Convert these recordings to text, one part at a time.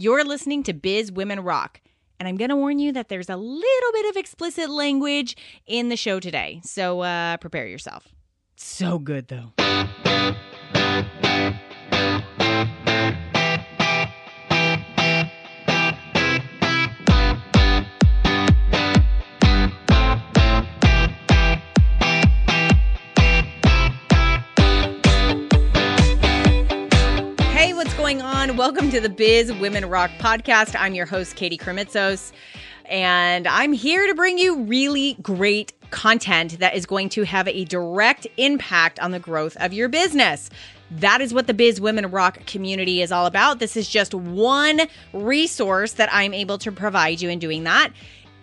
You're listening to Biz Women Rock. And I'm going to warn you that there's a little bit of explicit language in the show today. So uh, prepare yourself. So good, though. Going on? Welcome to the Biz Women Rock podcast. I'm your host, Katie Krimitsos, and I'm here to bring you really great content that is going to have a direct impact on the growth of your business. That is what the Biz Women Rock community is all about. This is just one resource that I'm able to provide you in doing that.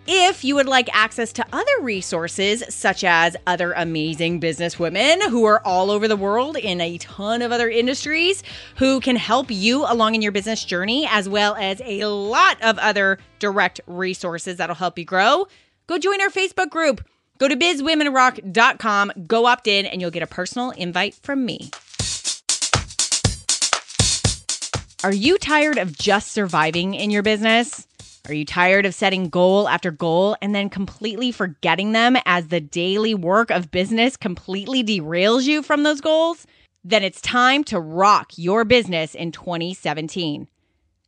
If you would like access to other resources, such as other amazing businesswomen who are all over the world in a ton of other industries who can help you along in your business journey, as well as a lot of other direct resources that'll help you grow, go join our Facebook group. Go to bizwomenrock.com, go opt in, and you'll get a personal invite from me. Are you tired of just surviving in your business? Are you tired of setting goal after goal and then completely forgetting them as the daily work of business completely derails you from those goals? Then it's time to rock your business in 2017.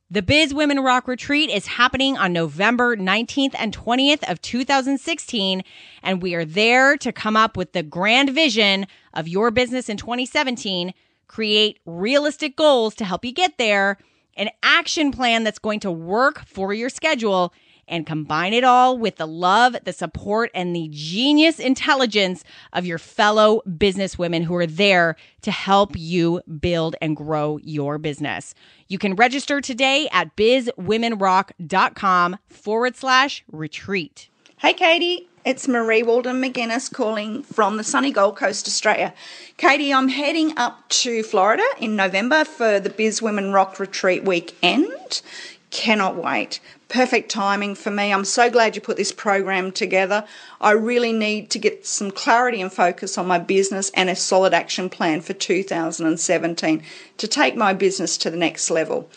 The Biz Women Rock Retreat is happening on November 19th and 20th of 2016, and we are there to come up with the grand vision of your business in 2017, create realistic goals to help you get there, an action plan that's going to work for your schedule, and combine it all with the love, the support, and the genius intelligence of your fellow businesswomen who are there to help you build and grow your business. You can register today at bizwomenrock.com forward slash retreat. Hey, Katie. It's Marie Walden McGuinness calling from the sunny Gold Coast, Australia. Katie, I'm heading up to Florida in November for the Biz Women Rock Retreat weekend. Cannot wait. Perfect timing for me. I'm so glad you put this program together. I really need to get some clarity and focus on my business and a solid action plan for 2017 to take my business to the next level.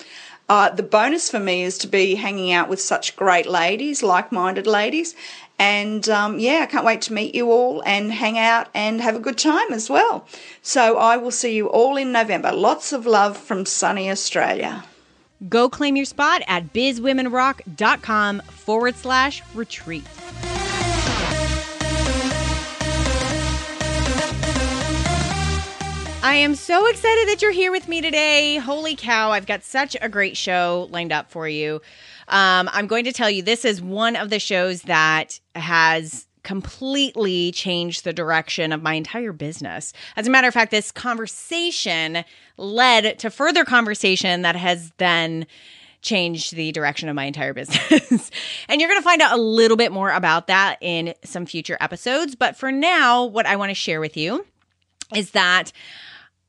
Uh, the bonus for me is to be hanging out with such great ladies, like minded ladies. And um, yeah, I can't wait to meet you all and hang out and have a good time as well. So I will see you all in November. Lots of love from sunny Australia. Go claim your spot at bizwomenrock.com forward slash retreat. I am so excited that you're here with me today. Holy cow, I've got such a great show lined up for you. Um, I'm going to tell you this is one of the shows that has completely changed the direction of my entire business. As a matter of fact, this conversation led to further conversation that has then changed the direction of my entire business. and you're going to find out a little bit more about that in some future episodes. But for now, what I want to share with you is that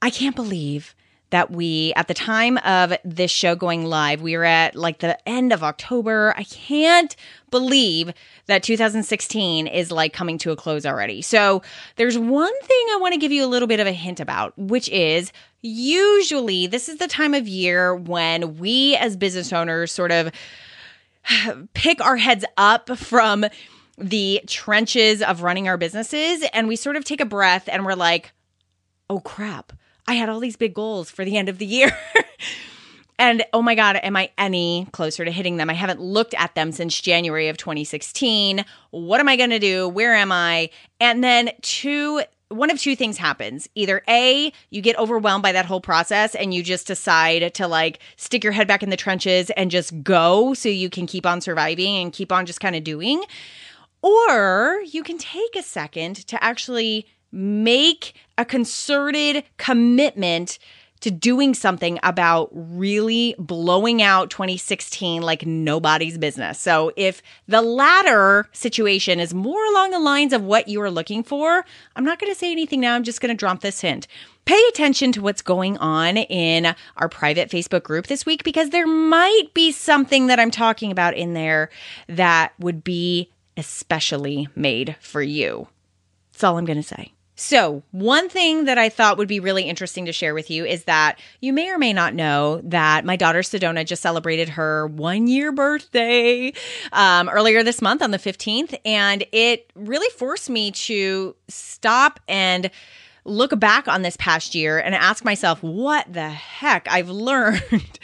I can't believe that we, at the time of this show going live, we were at like the end of October. I can't believe that 2016 is like coming to a close already. So there's one thing I want to give you a little bit of a hint about, which is usually this is the time of year when we as business owners sort of pick our heads up from the trenches of running our businesses and we sort of take a breath and we're like, oh crap I had all these big goals for the end of the year. and oh my God, am I any closer to hitting them? I haven't looked at them since January of 2016. What am I going to do? Where am I? And then two, one of two things happens. Either A, you get overwhelmed by that whole process and you just decide to like stick your head back in the trenches and just go so you can keep on surviving and keep on just kind of doing. Or you can take a second to actually make a concerted commitment to doing something about really blowing out 2016 like nobody's business. So, if the latter situation is more along the lines of what you are looking for, I'm not going to say anything now. I'm just going to drop this hint. Pay attention to what's going on in our private Facebook group this week because there might be something that I'm talking about in there that would be especially made for you. That's all I'm going to say. So, one thing that I thought would be really interesting to share with you is that you may or may not know that my daughter Sedona just celebrated her one year birthday um, earlier this month on the 15th. And it really forced me to stop and look back on this past year and ask myself, what the heck I've learned.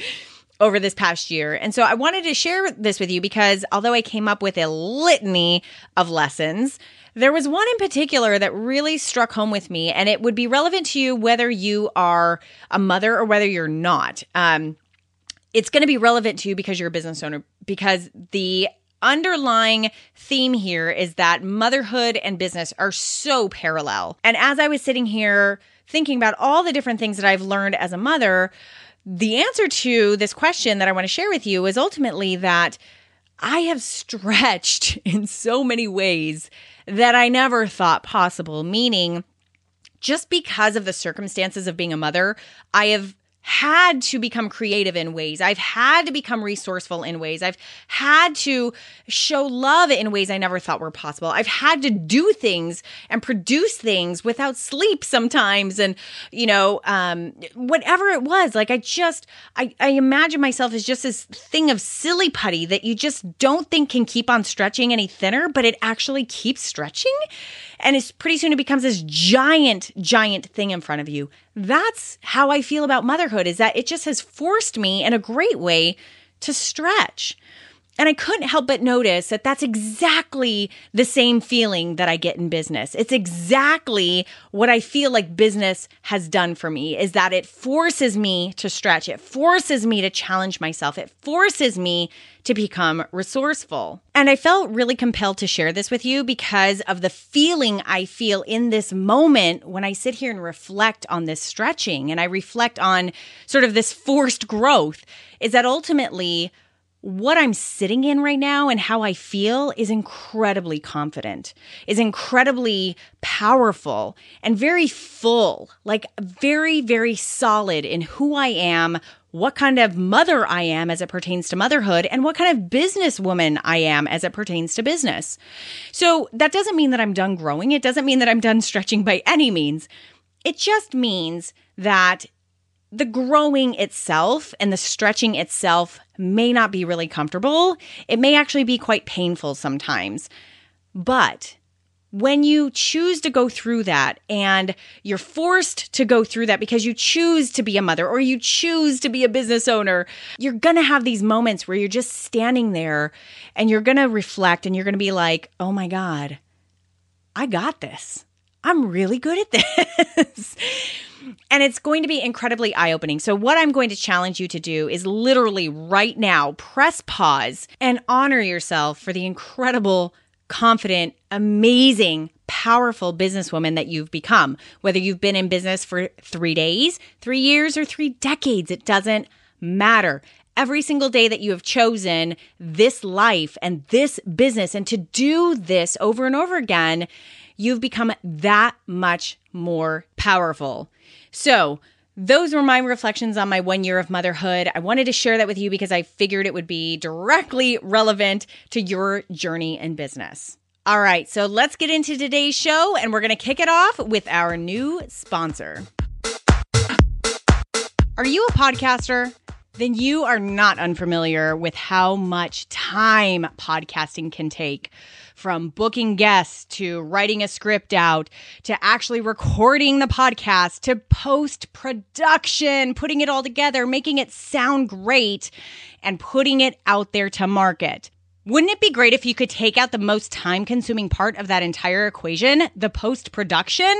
Over this past year. And so I wanted to share this with you because although I came up with a litany of lessons, there was one in particular that really struck home with me, and it would be relevant to you whether you are a mother or whether you're not. Um, it's going to be relevant to you because you're a business owner, because the underlying theme here is that motherhood and business are so parallel. And as I was sitting here thinking about all the different things that I've learned as a mother, the answer to this question that I want to share with you is ultimately that I have stretched in so many ways that I never thought possible, meaning just because of the circumstances of being a mother, I have had to become creative in ways. I've had to become resourceful in ways. I've had to show love in ways I never thought were possible. I've had to do things and produce things without sleep sometimes. And, you know, um, whatever it was, like I just, I, I imagine myself as just this thing of silly putty that you just don't think can keep on stretching any thinner, but it actually keeps stretching. And it's pretty soon it becomes this giant, giant thing in front of you. That's how I feel about motherhood is that it just has forced me in a great way to stretch. And I couldn't help but notice that that's exactly the same feeling that I get in business. It's exactly what I feel like business has done for me is that it forces me to stretch. It forces me to challenge myself. It forces me to become resourceful. And I felt really compelled to share this with you because of the feeling I feel in this moment when I sit here and reflect on this stretching and I reflect on sort of this forced growth is that ultimately what I'm sitting in right now and how I feel is incredibly confident, is incredibly powerful, and very full, like very, very solid in who I am, what kind of mother I am as it pertains to motherhood, and what kind of businesswoman I am as it pertains to business. So that doesn't mean that I'm done growing. It doesn't mean that I'm done stretching by any means. It just means that the growing itself and the stretching itself may not be really comfortable. It may actually be quite painful sometimes. But when you choose to go through that and you're forced to go through that because you choose to be a mother or you choose to be a business owner, you're going to have these moments where you're just standing there and you're going to reflect and you're going to be like, oh my God, I got this. I'm really good at this. And it's going to be incredibly eye opening. So, what I'm going to challenge you to do is literally right now press pause and honor yourself for the incredible, confident, amazing, powerful businesswoman that you've become. Whether you've been in business for three days, three years, or three decades, it doesn't matter every single day that you have chosen this life and this business and to do this over and over again, you've become that much more powerful. So, those were my reflections on my one year of motherhood. I wanted to share that with you because I figured it would be directly relevant to your journey in business. All right, so let's get into today's show, and we're going to kick it off with our new sponsor. Are you a podcaster? Then you are not unfamiliar with how much time podcasting can take from booking guests to writing a script out to actually recording the podcast to post production, putting it all together, making it sound great, and putting it out there to market. Wouldn't it be great if you could take out the most time consuming part of that entire equation, the post production?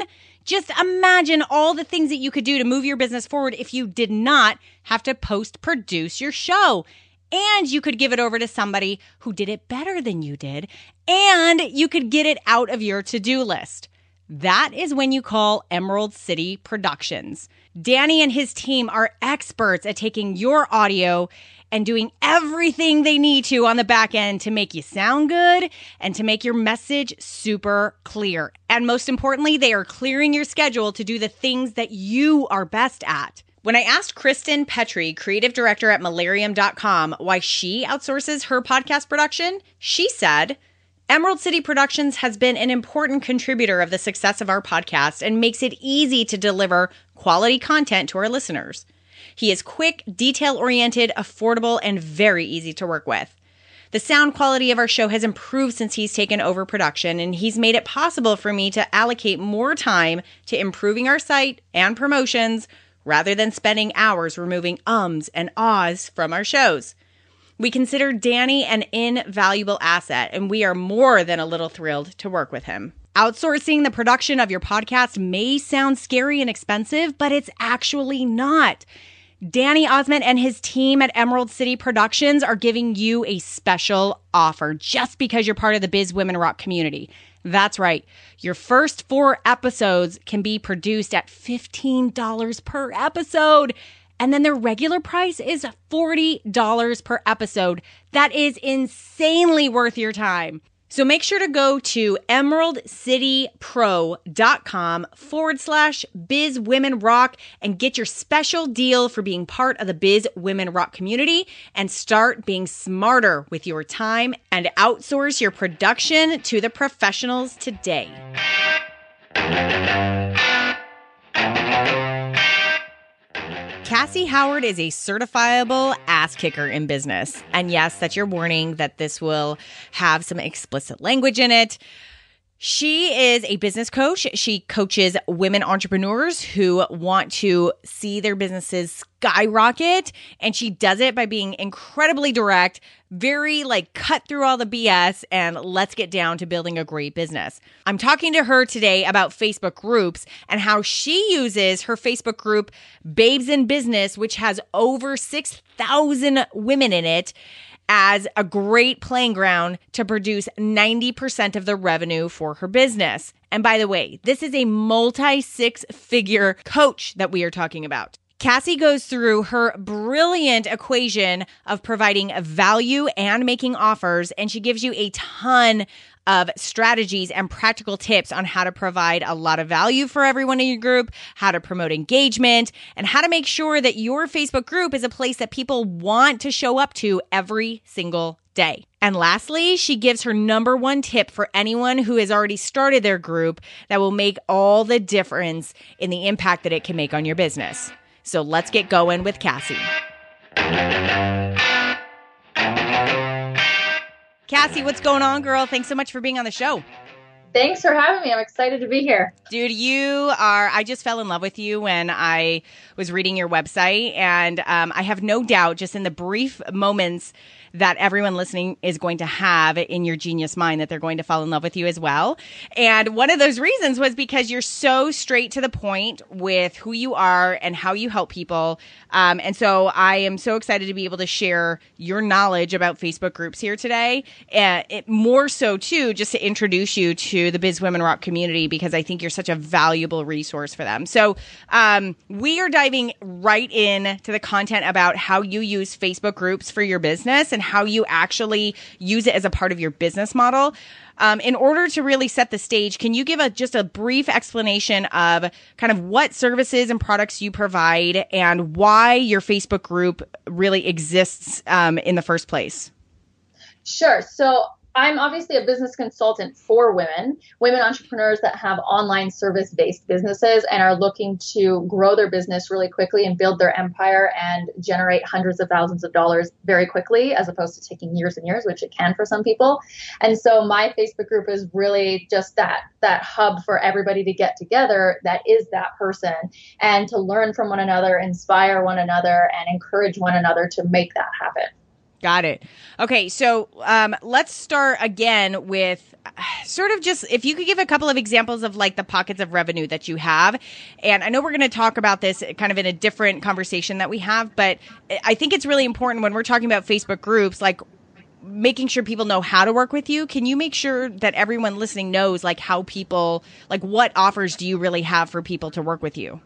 Just imagine all the things that you could do to move your business forward if you did not have to post produce your show and you could give it over to somebody who did it better than you did, and you could get it out of your to do list. That is when you call Emerald City Productions. Danny and his team are experts at taking your audio and doing everything they need to on the back end to make you sound good and to make your message super clear. And most importantly, they are clearing your schedule to do the things that you are best at. When I asked Kristen Petrie, creative director at Malarium.com, why she outsources her podcast production, she said, Emerald City Productions has been an important contributor of the success of our podcast and makes it easy to deliver quality content to our listeners. He is quick, detail oriented, affordable, and very easy to work with. The sound quality of our show has improved since he's taken over production, and he's made it possible for me to allocate more time to improving our site and promotions rather than spending hours removing ums and ahs from our shows. We consider Danny an invaluable asset, and we are more than a little thrilled to work with him. Outsourcing the production of your podcast may sound scary and expensive, but it's actually not. Danny Osmond and his team at Emerald City Productions are giving you a special offer just because you're part of the Biz Women Rock community. That's right. Your first four episodes can be produced at $15 per episode. And then their regular price is $40 per episode. That is insanely worth your time. So make sure to go to emeraldcitypro.com forward slash biz women rock and get your special deal for being part of the biz women rock community and start being smarter with your time and outsource your production to the professionals today. Cassie Howard is a certifiable ass kicker in business. And yes, that's your warning that this will have some explicit language in it. She is a business coach. She coaches women entrepreneurs who want to see their businesses skyrocket. And she does it by being incredibly direct, very like cut through all the BS, and let's get down to building a great business. I'm talking to her today about Facebook groups and how she uses her Facebook group, Babes in Business, which has over 6,000 women in it as a great playing ground to produce 90% of the revenue for her business. And by the way, this is a multi six figure coach that we are talking about. Cassie goes through her brilliant equation of providing value and making offers, and she gives you a ton of strategies and practical tips on how to provide a lot of value for everyone in your group, how to promote engagement, and how to make sure that your Facebook group is a place that people want to show up to every single day. And lastly, she gives her number one tip for anyone who has already started their group that will make all the difference in the impact that it can make on your business. So let's get going with Cassie. Cassie, what's going on, girl? Thanks so much for being on the show. Thanks for having me. I'm excited to be here. Dude, you are, I just fell in love with you when I was reading your website. And um, I have no doubt, just in the brief moments that everyone listening is going to have in your genius mind that they're going to fall in love with you as well. And one of those reasons was because you're so straight to the point with who you are and how you help people. Um, and so I am so excited to be able to share your knowledge about Facebook groups here today. And more so, too, just to introduce you to the Biz Women Rock community because I think you're such a valuable resource for them. So um, we are diving right in to the content about how you use Facebook groups for your business and how you actually use it as a part of your business model. Um, in order to really set the stage, can you give a just a brief explanation of kind of what services and products you provide and why your Facebook group really exists um, in the first place? Sure. So I'm obviously a business consultant for women, women entrepreneurs that have online service based businesses and are looking to grow their business really quickly and build their empire and generate hundreds of thousands of dollars very quickly, as opposed to taking years and years, which it can for some people. And so my Facebook group is really just that that hub for everybody to get together that is that person and to learn from one another, inspire one another, and encourage one another to make that happen. Got it. Okay, so um, let's start again with sort of just if you could give a couple of examples of like the pockets of revenue that you have. And I know we're going to talk about this kind of in a different conversation that we have, but I think it's really important when we're talking about Facebook groups, like making sure people know how to work with you can you make sure that everyone listening knows like how people like what offers do you really have for people to work with you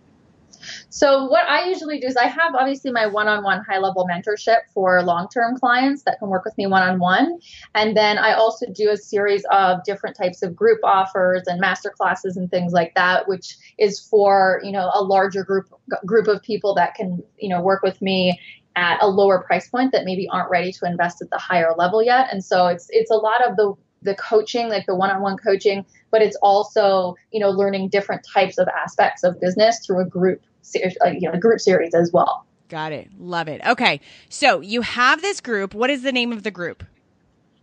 so what I usually do is I have obviously my one-on-one high-level mentorship for long-term clients that can work with me one-on-one, and then I also do a series of different types of group offers and master classes and things like that, which is for you know a larger group group of people that can you know work with me at a lower price point that maybe aren't ready to invest at the higher level yet. And so it's it's a lot of the the coaching, like the one-on-one coaching, but it's also, you know, learning different types of aspects of business through a group, you know, a group series as well. Got it. Love it. Okay. So you have this group. What is the name of the group?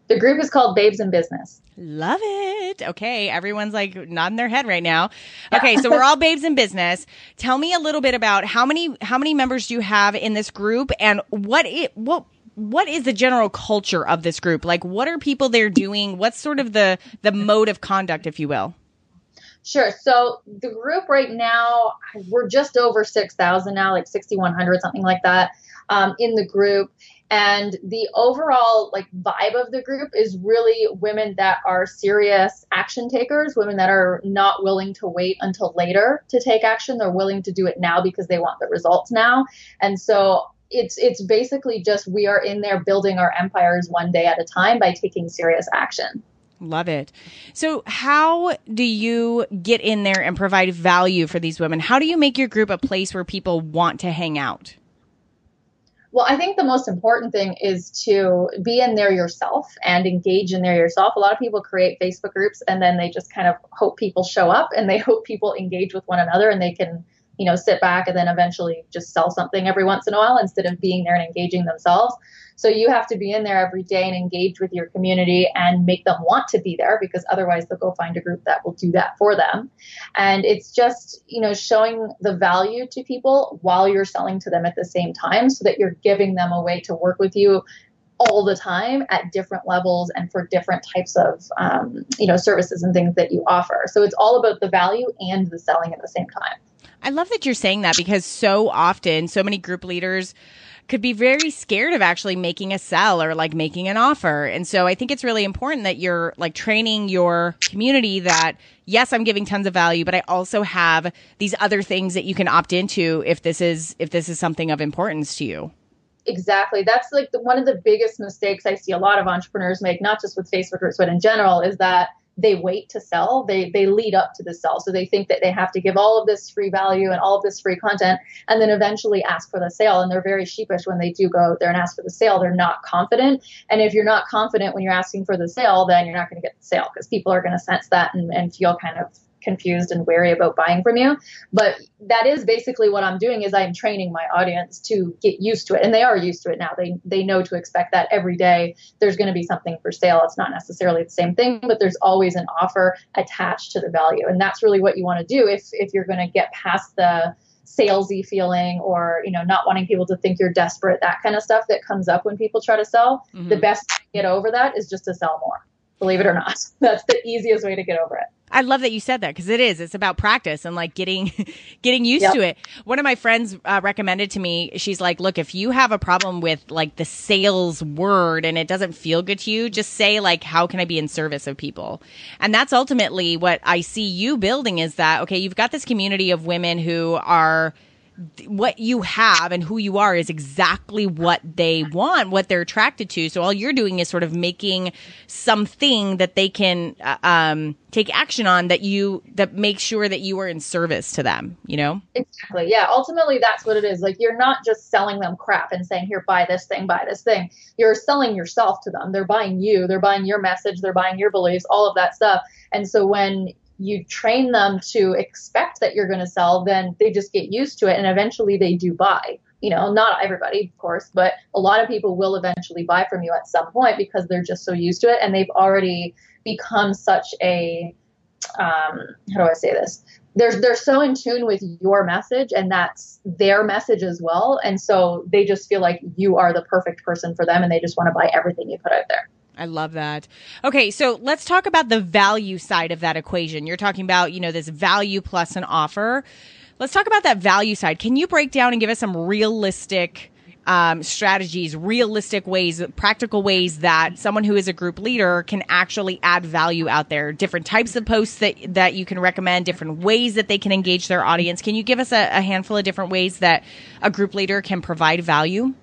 The group is called Babes in Business. Love it. Okay. Everyone's like nodding their head right now. Okay. so we're all babes in business. Tell me a little bit about how many, how many members do you have in this group and what it, what, what is the general culture of this group? Like what are people there doing? What's sort of the, the mode of conduct, if you will? Sure. So the group right now, we're just over 6,000 now, like 6,100, something like that, um, in the group. And the overall like vibe of the group is really women that are serious action takers women that are not willing to wait until later to take action. They're willing to do it now because they want the results now. And so it's it's basically just we are in there building our empires one day at a time by taking serious action Love it. So, how do you get in there and provide value for these women? How do you make your group a place where people want to hang out? Well, I think the most important thing is to be in there yourself and engage in there yourself. A lot of people create Facebook groups and then they just kind of hope people show up and they hope people engage with one another and they can, you know, sit back and then eventually just sell something every once in a while instead of being there and engaging themselves. So you have to be in there every day and engage with your community and make them want to be there because otherwise they'll go find a group that will do that for them. And it's just, you know, showing the value to people while you're selling to them at the same time so that you're giving them a way to work with you all the time at different levels and for different types of um, you know services and things that you offer so it's all about the value and the selling at the same time i love that you're saying that because so often so many group leaders could be very scared of actually making a sell or like making an offer. And so I think it's really important that you're like training your community that yes, I'm giving tons of value, but I also have these other things that you can opt into if this is if this is something of importance to you. Exactly. That's like the, one of the biggest mistakes I see a lot of entrepreneurs make, not just with Facebook groups, but in general, is that they wait to sell. They they lead up to the sell. So they think that they have to give all of this free value and all of this free content and then eventually ask for the sale. And they're very sheepish when they do go out there and ask for the sale. They're not confident. And if you're not confident when you're asking for the sale, then you're not going to get the sale because people are going to sense that and, and feel kind of confused and wary about buying from you. But that is basically what i'm doing is i'm training my audience to get used to it. And they are used to it now. They they know to expect that every day there's going to be something for sale. It's not necessarily the same thing but there's always an offer attached to the value. And that's really what you want to do if if you're going to get past the salesy feeling or you know not wanting people to think you're desperate that kind of stuff that comes up when people try to sell. Mm-hmm. the best way to get over that is just to sell more believe it or not. That's the easiest way to get over it I love that you said that because it is. It's about practice and like getting getting used yep. to it. One of my friends uh, recommended to me. She's like, "Look, if you have a problem with like the sales word and it doesn't feel good to you, just say like, how can I be in service of people?" And that's ultimately what I see you building. Is that okay? You've got this community of women who are what you have and who you are is exactly what they want, what they're attracted to. So all you're doing is sort of making something that they can uh, um, take action on that you that makes sure that you are in service to them. You know exactly. Yeah. Ultimately, that's what it is. Like you're not just selling them crap and saying, "Here, buy this thing, buy this thing." You're selling yourself to them. They're buying you. They're buying your message. They're buying your beliefs. All of that stuff. And so when you train them to expect that you're going to sell, then they just get used to it and eventually they do buy. You know, not everybody, of course, but a lot of people will eventually buy from you at some point because they're just so used to it and they've already become such a um, how do I say this? They're they're so in tune with your message and that's their message as well, and so they just feel like you are the perfect person for them, and they just want to buy everything you put out there. I love that. Okay, so let's talk about the value side of that equation. You're talking about, you know, this value plus an offer. Let's talk about that value side. Can you break down and give us some realistic um, strategies, realistic ways, practical ways that someone who is a group leader can actually add value out there? Different types of posts that that you can recommend, different ways that they can engage their audience. Can you give us a, a handful of different ways that a group leader can provide value?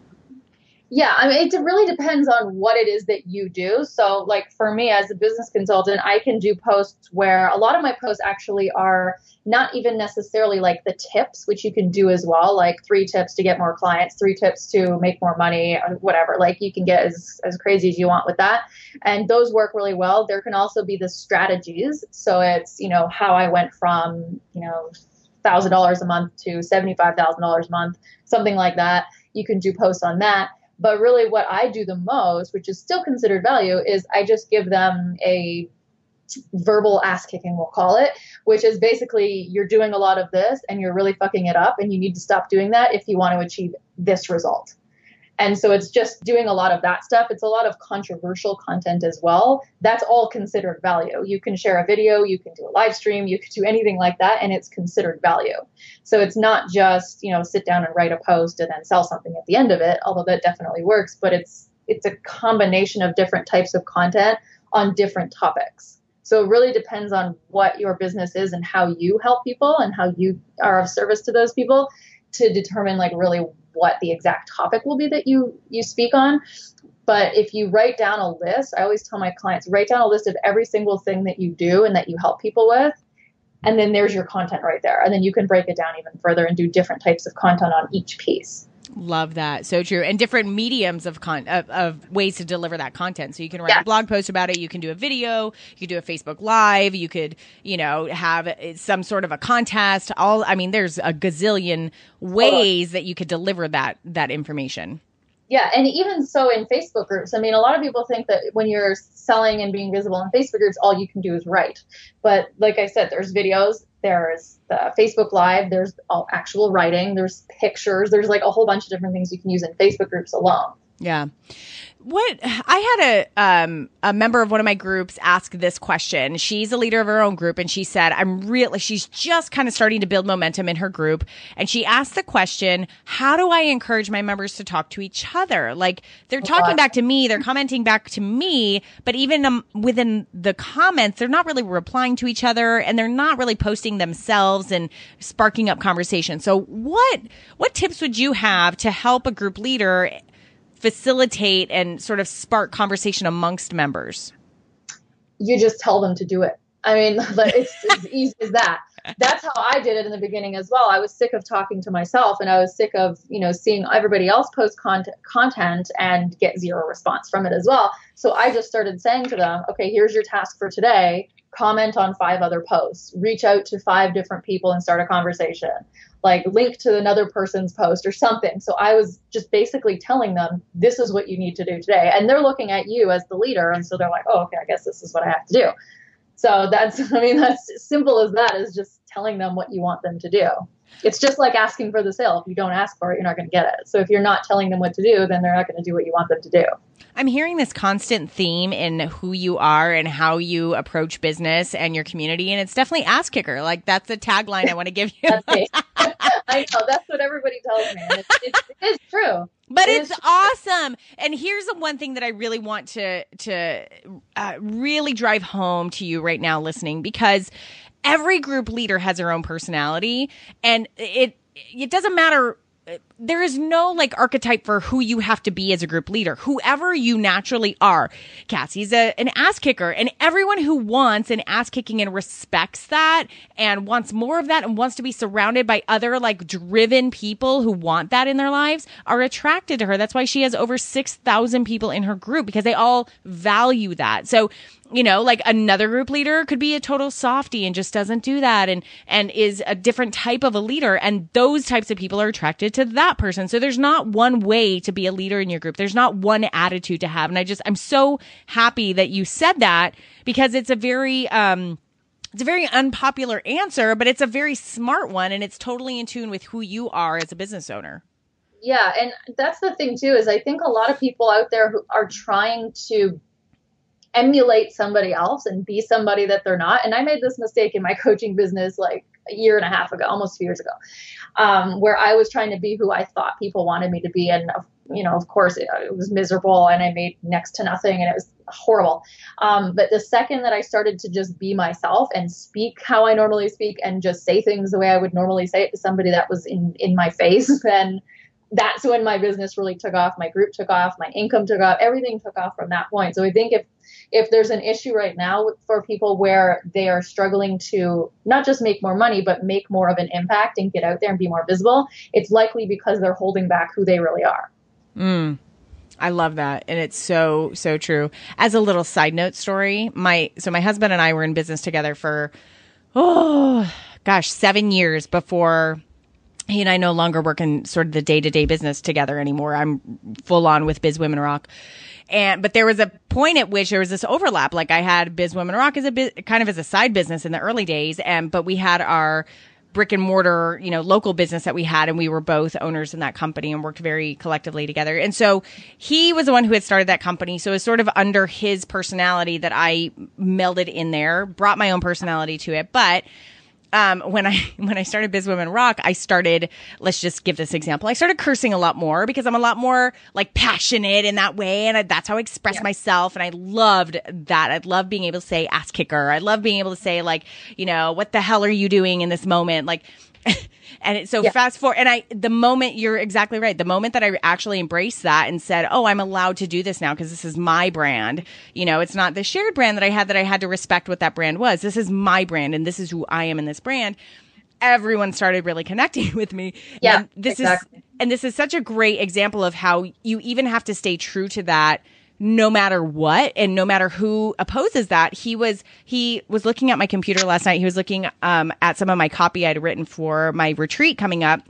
Yeah, I mean, it really depends on what it is that you do. So, like for me as a business consultant, I can do posts where a lot of my posts actually are not even necessarily like the tips, which you can do as well, like three tips to get more clients, three tips to make more money, whatever. Like you can get as, as crazy as you want with that. And those work really well. There can also be the strategies. So, it's, you know, how I went from, you know, $1,000 a month to $75,000 a month, something like that. You can do posts on that but really, what I do the most, which is still considered value, is I just give them a verbal ass kicking, we'll call it, which is basically you're doing a lot of this and you're really fucking it up, and you need to stop doing that if you want to achieve this result. And so it's just doing a lot of that stuff. It's a lot of controversial content as well. That's all considered value. You can share a video, you can do a live stream, you can do anything like that, and it's considered value. So it's not just, you know, sit down and write a post and then sell something at the end of it, although that definitely works, but it's it's a combination of different types of content on different topics. So it really depends on what your business is and how you help people and how you are of service to those people to determine like really what the exact topic will be that you you speak on. But if you write down a list i always tell my clients write down a list of every single thing that you do and that you help people with. And then there's your content right there. And then you can break it down even further and do different types of content on each piece Love that. So true. And different mediums of con of, of ways to deliver that content. So you can write yes. a blog post about it. You can do a video. You could do a Facebook live. You could, you know, have some sort of a contest. All, I mean, there's a gazillion ways that you could deliver that, that information. Yeah, and even so in Facebook groups, I mean, a lot of people think that when you're selling and being visible in Facebook groups, all you can do is write. But like I said, there's videos, there's the Facebook Live, there's actual writing, there's pictures, there's like a whole bunch of different things you can use in Facebook groups alone. Yeah what I had a um, a member of one of my groups ask this question. She's a leader of her own group, and she said, "I'm really." She's just kind of starting to build momentum in her group, and she asked the question, "How do I encourage my members to talk to each other? Like they're talking back to me, they're commenting back to me, but even um, within the comments, they're not really replying to each other, and they're not really posting themselves and sparking up conversation. So, what what tips would you have to help a group leader?" Facilitate and sort of spark conversation amongst members? You just tell them to do it. I mean, it's as easy as that. That's how I did it in the beginning as well. I was sick of talking to myself and I was sick of, you know, seeing everybody else post content, content and get zero response from it as well. So I just started saying to them, okay, here's your task for today. Comment on five other posts, reach out to five different people and start a conversation like link to another person's post or something. So I was just basically telling them, this is what you need to do today. And they're looking at you as the leader. And so they're like, oh, okay, I guess this is what I have to do. So that's, I mean, that's simple as that is just telling them what you want them to do. It's just like asking for the sale. If you don't ask for it, you're not going to get it. So if you're not telling them what to do, then they're not going to do what you want them to do. I'm hearing this constant theme in who you are and how you approach business and your community. And it's definitely ass kicker. Like that's a tagline I want to give you. I know. That's what everybody tells me. It's, it's, it is true. But it it's awesome. And here's the one thing that I really want to to uh, really drive home to you right now listening because every group leader has their own personality and it it doesn't matter there is no like archetype for who you have to be as a group leader. Whoever you naturally are. Cassie's a, an ass kicker and everyone who wants an ass kicking and respects that and wants more of that and wants to be surrounded by other like driven people who want that in their lives are attracted to her. That's why she has over 6,000 people in her group because they all value that. So you know, like another group leader could be a total softy and just doesn't do that and, and is a different type of a leader. And those types of people are attracted to that person. So there's not one way to be a leader in your group. There's not one attitude to have. And I just, I'm so happy that you said that because it's a very, um, it's a very unpopular answer, but it's a very smart one and it's totally in tune with who you are as a business owner. Yeah, and that's the thing too is I think a lot of people out there who are trying to emulate somebody else and be somebody that they're not. And I made this mistake in my coaching business like a year and a half ago, almost two years ago, um, where I was trying to be who I thought people wanted me to be. And, you know, of course, it, it was miserable and I made next to nothing and it was horrible. Um, but the second that I started to just be myself and speak how I normally speak and just say things the way I would normally say it to somebody that was in, in my face, then that's when my business really took off. My group took off. My income took off. Everything took off from that point. So I think if if there's an issue right now for people where they are struggling to not just make more money but make more of an impact and get out there and be more visible, it's likely because they're holding back who they really are. Mm. I love that. And it's so, so true. As a little side note story, my, so my husband and I were in business together for, oh, gosh, seven years before he and I no longer work in sort of the day to day business together anymore. I'm full on with Biz Women Rock. And, but there was a point at which there was this overlap. Like I had Biz Women Rock as a bit, kind of as a side business in the early days. And, but we had our, brick and mortar, you know, local business that we had, and we were both owners in that company and worked very collectively together. And so he was the one who had started that company. So it was sort of under his personality that I melded in there, brought my own personality to it. But um, when I when I started Biz Women Rock, I started. Let's just give this example. I started cursing a lot more because I'm a lot more like passionate in that way, and I, that's how I express yeah. myself. And I loved that. I love being able to say ass kicker. I love being able to say like, you know, what the hell are you doing in this moment? Like and it, so yeah. fast forward, and I, the moment you're exactly right. The moment that I actually embraced that and said, "Oh, I'm allowed to do this now because this is my brand." You know, it's not the shared brand that I had that I had to respect what that brand was. This is my brand, and this is who I am in this brand. Everyone started really connecting with me. Yeah, and this exactly. is, and this is such a great example of how you even have to stay true to that no matter what and no matter who opposes that he was he was looking at my computer last night. He was looking um, at some of my copy i'd written for my retreat coming up.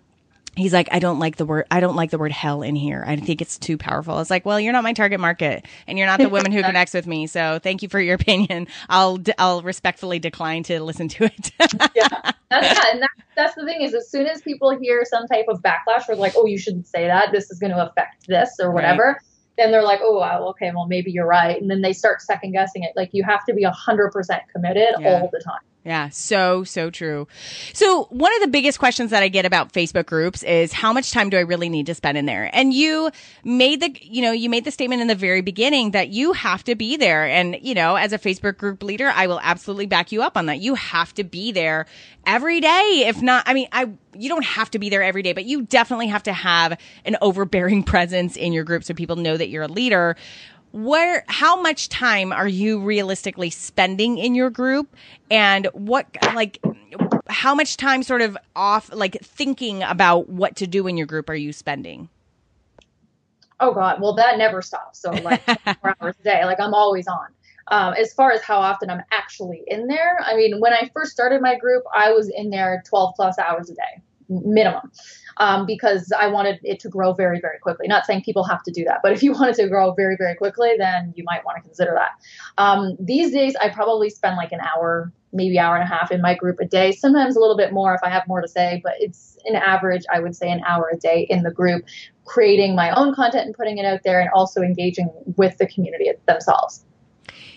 He's like i don't like the word i don't like the word hell in here. I think it's too powerful. It's like well you're not my target market and you're not the woman who connects with me. So thank you for your opinion. I'll i'll respectfully decline to listen to it. Yeah. That's yeah, and that, that's the thing is as soon as people hear some type of backlash or like oh you shouldn't say that. This is going to affect this or whatever right then they're like, oh, well, okay, well, maybe you're right. And then they start second guessing it. Like you have to be 100% committed yeah. all the time. Yeah, so, so true. So, one of the biggest questions that I get about Facebook groups is how much time do I really need to spend in there? And you made the, you know, you made the statement in the very beginning that you have to be there. And, you know, as a Facebook group leader, I will absolutely back you up on that. You have to be there every day. If not, I mean, I, you don't have to be there every day, but you definitely have to have an overbearing presence in your group so people know that you're a leader where how much time are you realistically spending in your group? And what like how much time sort of off like thinking about what to do in your group are you spending? Oh god. Well that never stops. So like four hours a day like i'm always on. Um, as far as how often i'm actually in there i mean when i first started my group i was in there 12 plus hours a day minimum um, because I wanted it to grow very, very quickly. Not saying people have to do that, but if you want it to grow very, very quickly, then you might want to consider that. Um, these days, I probably spend like an hour, maybe hour and a half in my group a day, sometimes a little bit more if I have more to say, but it's an average, I would say, an hour a day in the group, creating my own content and putting it out there and also engaging with the community themselves.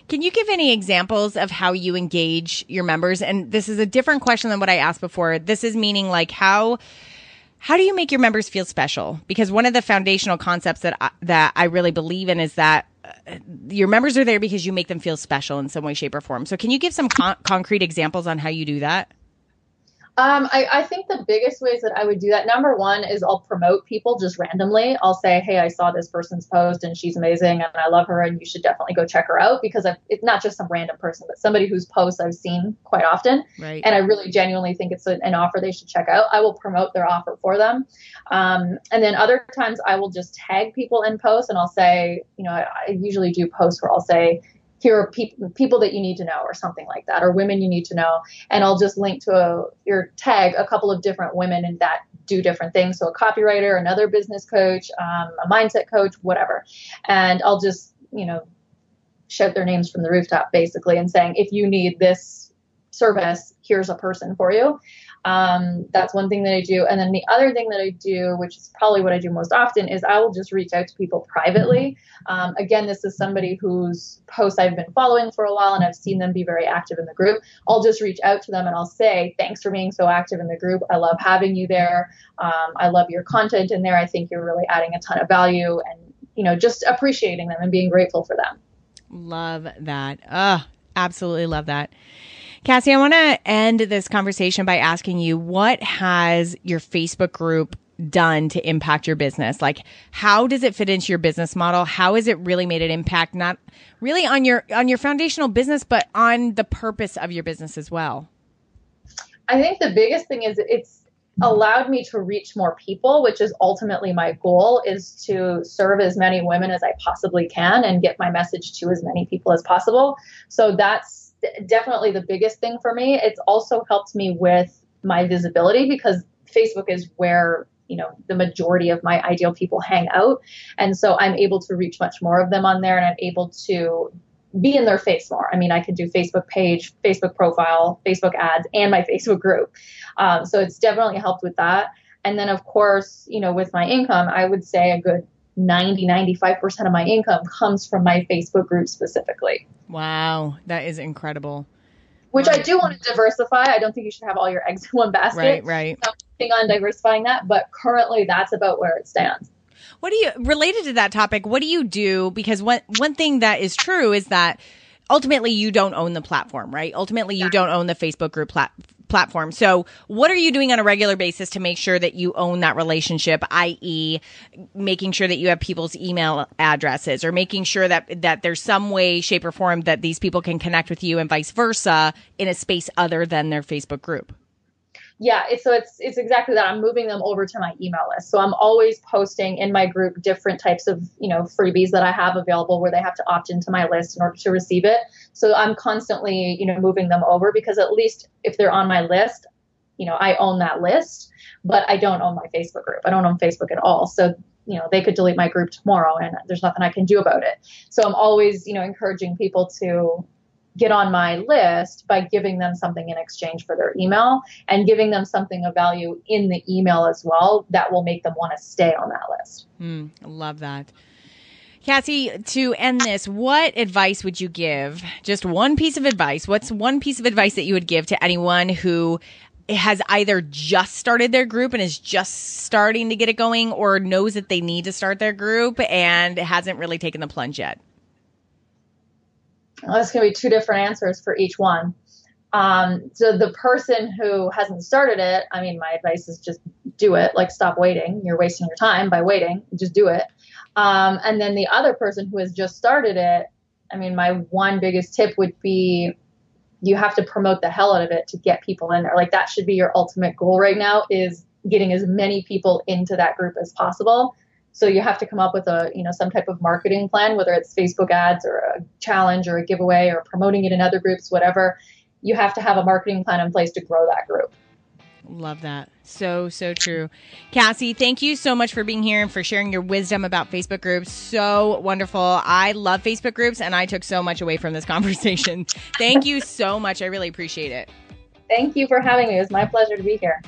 Can you give any examples of how you engage your members? And this is a different question than what I asked before. This is meaning like how how do you make your members feel special? Because one of the foundational concepts that I, that I really believe in is that uh, your members are there because you make them feel special in some way, shape, or form. So, can you give some con- concrete examples on how you do that? Um, I, I, think the biggest ways that I would do that, number one, is I'll promote people just randomly. I'll say, hey, I saw this person's post and she's amazing and I love her and you should definitely go check her out because I've, it's not just some random person, but somebody whose posts I've seen quite often. Right. And I really genuinely think it's an offer they should check out. I will promote their offer for them. Um, and then other times I will just tag people in posts and I'll say, you know, I, I usually do posts where I'll say, here are pe- people that you need to know or something like that or women you need to know. And i'll just link to a your tag a couple of different women and that do different things. So a copywriter another business coach um, a mindset coach whatever. And i'll just you know shout their names from the rooftop basically and saying if you need this service here's a person for you um, that's one thing that I do. And then the other thing that I do, which is probably what I do most often, is I will just reach out to people privately. Um, again, this is somebody whose posts I've been following for a while and I've seen them be very active in the group. I'll just reach out to them and I'll say, Thanks for being so active in the group. I love having you there. Um, I love your content in there. I think you're really adding a ton of value and, you know, just appreciating them and being grateful for them. Love that. Oh, absolutely love that. Cassie, I want to end this conversation by asking you what has your Facebook group done to impact your business? Like how does it fit into your business model? How has it really made an impact not really on your on your foundational business but on the purpose of your business as well? I think the biggest thing is it's allowed me to reach more people, which is ultimately my goal is to serve as many women as I possibly can and get my message to as many people as possible. So that's definitely the biggest thing for me. It's also helped me with my visibility because Facebook is where you know the majority of my ideal people hang out and so i'm able to reach much more of them on there and i'm able to be in their face more. I mean, I could do Facebook page, Facebook profile, Facebook ads, and my Facebook group. Um, so it's definitely helped with that. And then, of course, you know, with my income, I would say a good 90, 95% of my income comes from my Facebook group specifically. Wow, that is incredible. Which right. I do want to diversify. I don't think you should have all your eggs in one basket. Right, right. So I'm working on diversifying that, but currently that's about where it stands. What do you related to that topic? What do you do? Because one one thing that is true is that ultimately you don't own the platform, right? Ultimately, you don't own the Facebook group plat- platform. So, what are you doing on a regular basis to make sure that you own that relationship, i.e., making sure that you have people's email addresses or making sure that that there's some way, shape, or form that these people can connect with you and vice versa in a space other than their Facebook group? Yeah it's, so it's it's exactly that. I'm moving them over to my email list. So i'm always posting in my group different types of you know freebies that i have available where they have to opt into my list in order to receive it. So i'm constantly you know moving them over because at least if they're on my list you know i own that list but i don't own my facebook group. I don't own facebook at all. So you know they could delete my group tomorrow and there's nothing i can do about it. So i'm always you know encouraging people to get on my list by giving them something in exchange for their email and giving them something of value in the email as well that will make them want to stay on that list. Mm, love that. Cassie, to end this, what advice would you give? Just one piece of advice. What's one piece of advice that you would give to anyone who has either just started their group and is just starting to get it going or knows that they need to start their group and hasn't really taken the plunge yet? That's going to be two different answers for each one. Um, so the person who hasn't started it, I mean, my advice is just do it. Like, stop waiting. You're wasting your time by waiting. Just do it. Um, and then the other person who has just started it, I mean, my one biggest tip would be you have to promote the hell out of it to get people in there. Like that should be your ultimate goal right now is getting as many people into that group as possible. So you have to come up with a, you know, some type of marketing plan, whether it's Facebook ads or a challenge or a giveaway or promoting it in other groups, whatever. You have to have a marketing plan in place to grow that group. Love that. So, so true. Cassie, thank you so much for being here and for sharing your wisdom about Facebook groups. So wonderful. I love Facebook groups and I took so much away from this conversation. thank you so much. I really appreciate it. Thank you for having me. It was my pleasure to be here.